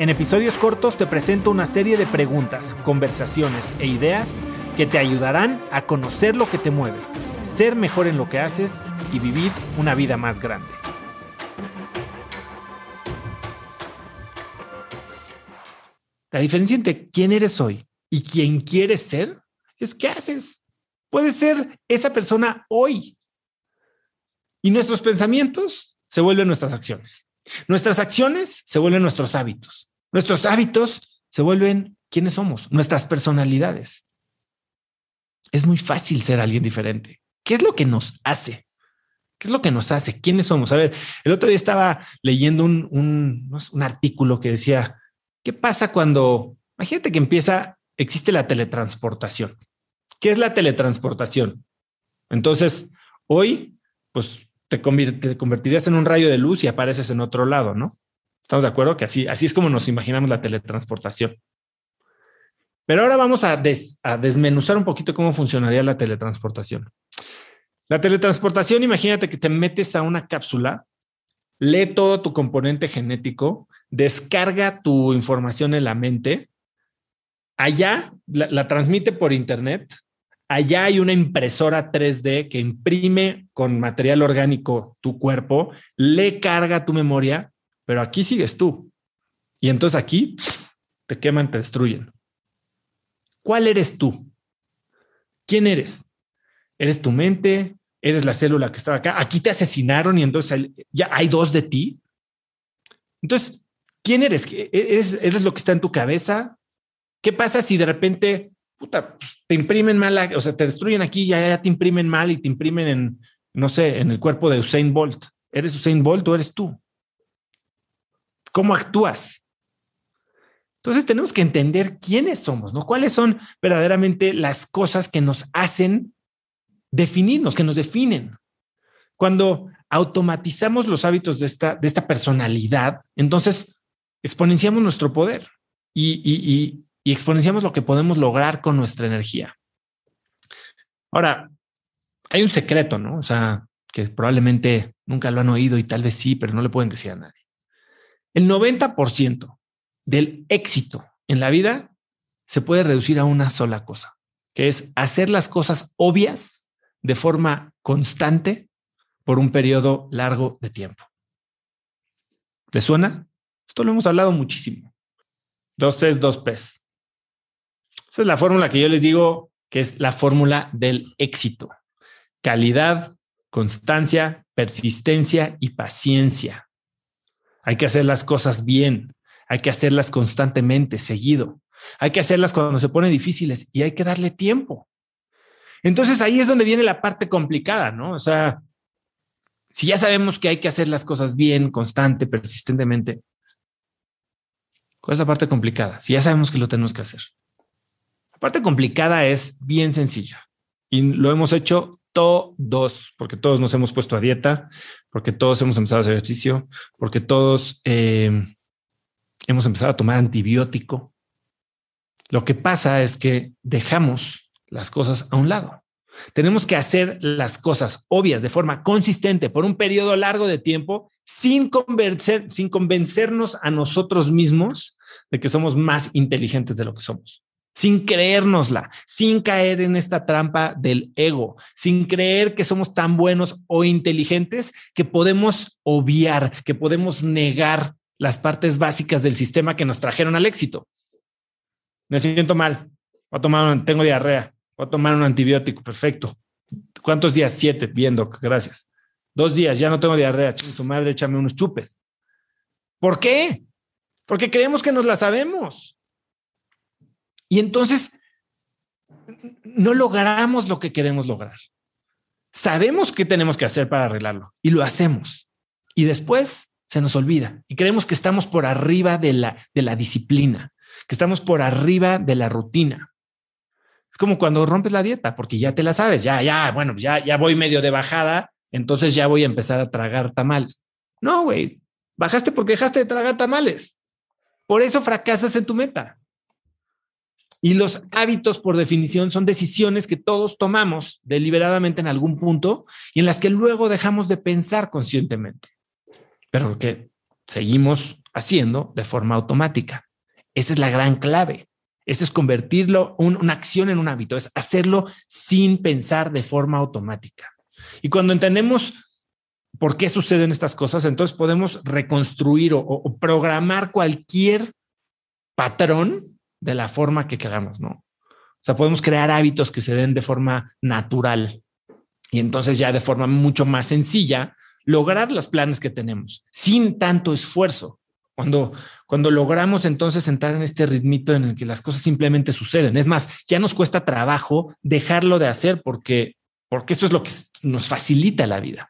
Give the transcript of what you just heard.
En episodios cortos te presento una serie de preguntas, conversaciones e ideas que te ayudarán a conocer lo que te mueve, ser mejor en lo que haces y vivir una vida más grande. La diferencia entre quién eres hoy y quién quieres ser es qué haces. Puedes ser esa persona hoy. Y nuestros pensamientos se vuelven nuestras acciones. Nuestras acciones se vuelven nuestros hábitos. Nuestros hábitos se vuelven quiénes somos, nuestras personalidades. Es muy fácil ser alguien diferente. ¿Qué es lo que nos hace? ¿Qué es lo que nos hace? ¿Quiénes somos? A ver, el otro día estaba leyendo un, un, artículo que decía, ¿qué pasa cuando, imagínate que empieza, existe la teletransportación? ¿Qué es la teletransportación? Entonces, hoy, pues te, te convertirías en un rayo de luz y apareces en otro lado, ¿no? ¿Estamos de acuerdo? Que así, así es como nos imaginamos la teletransportación. Pero ahora vamos a, a desmenuzar un poquito cómo funcionaría la teletransportación. La teletransportación, imagínate que te metes a una cápsula, lee todo tu componente genético, descarga tu información en la mente, allá la, la, transmite por internet, allá hay una impresora 3D que imprime con material orgánico tu cuerpo, le carga tu memoria pero aquí sigues tú. Y entonces aquí te queman, te destruyen. ¿Cuál eres tú? ¿Quién eres? ¿Eres tu mente? ¿Eres la célula que estaba acá? Aquí te asesinaron y entonces ya hay dos de ti. Entonces, ¿quién eres? ¿Eres, eres lo que está en tu cabeza? ¿Qué pasa si de repente puta, pues, te imprimen mal, o sea, te destruyen aquí, ya, ya te imprimen mal y te imprimen en, no sé, en el cuerpo de Usain Bolt? ¿Eres Usain Bolt o eres tú? Cómo actúas. Entonces tenemos que entender quiénes somos, ¿no? ¿Cuáles son verdaderamente las cosas que nos hacen definirnos, que nos definen? Cuando automatizamos los hábitos de esta, de esta personalidad, entonces exponenciamos nuestro poder y, y, y exponenciamos lo que podemos lograr con nuestra energía. Ahora, hay un secreto, ¿no? O sea, que probablemente nunca lo han oído y tal vez sí, pero no le pueden decir a nadie. El 90% del éxito en la vida se puede reducir a una sola cosa, que es hacer las cosas obvias de forma constante por un periodo largo de tiempo. ¿Le suena? Esto lo hemos hablado muchísimo. Dos Cs, dos Ps. Esa es la fórmula que yo les digo que es la fórmula del éxito. Calidad, constancia, persistencia y paciencia. Hay que hacer las cosas bien, hay que hacerlas constantemente, seguido. Hay que hacerlas cuando se ponen difíciles y hay que darle tiempo. Entonces ahí es donde viene la parte complicada, ¿no? O sea, si ya sabemos que hay que hacer las cosas bien, constante, persistentemente, ¿cuál es la parte complicada? Si ya sabemos que lo tenemos que hacer. La parte complicada es bien sencilla y lo hemos hecho todos, porque todos nos hemos puesto a dieta, porque todos hemos empezado a hacer ejercicio, porque todos eh, hemos empezado a tomar antibiótico. Lo que pasa es que dejamos las cosas a un lado. Tenemos que hacer las cosas obvias de forma consistente por un periodo largo de tiempo sin, convencer, sin convencernos a nosotros mismos de que somos más inteligentes de lo que somos sin creérnosla, sin caer en esta trampa del ego, sin creer que somos tan buenos o inteligentes que podemos obviar, que podemos negar las partes básicas del sistema que nos trajeron al éxito. Me siento mal, a tomar, tengo diarrea, voy a tomar un antibiótico, perfecto. ¿Cuántos días? Siete, viendo, gracias. Dos días, ya no tengo diarrea, su madre, échame unos chupes. ¿Por qué? Porque creemos que nos la sabemos. Y entonces no logramos lo que queremos lograr. Sabemos qué tenemos que hacer para arreglarlo y lo hacemos. Y después se nos olvida y creemos que estamos por arriba de la, de la disciplina, que estamos por arriba de la rutina. Es como cuando rompes la dieta, porque ya te la sabes, ya, ya, bueno, ya, ya voy medio de bajada, entonces ya voy a empezar a tragar tamales. No, güey, bajaste porque dejaste de tragar tamales. Por eso fracasas en tu meta. Y los hábitos, por definición, son decisiones que todos tomamos deliberadamente en algún punto y en las que luego dejamos de pensar conscientemente, pero que seguimos haciendo de forma automática. Esa es la gran clave. Esa es convertirlo, una acción en un hábito, es hacerlo sin pensar de forma automática. Y cuando entendemos por qué suceden estas cosas, entonces podemos reconstruir o programar cualquier patrón de la forma que queramos, ¿no? O sea, podemos crear hábitos que se den de forma natural y entonces ya de forma mucho más sencilla lograr los planes que tenemos sin tanto esfuerzo. Cuando, cuando logramos entonces entrar en este ritmito en el que las cosas simplemente suceden. Es más, ya nos cuesta trabajo dejarlo de hacer porque, porque esto es lo que nos facilita la vida.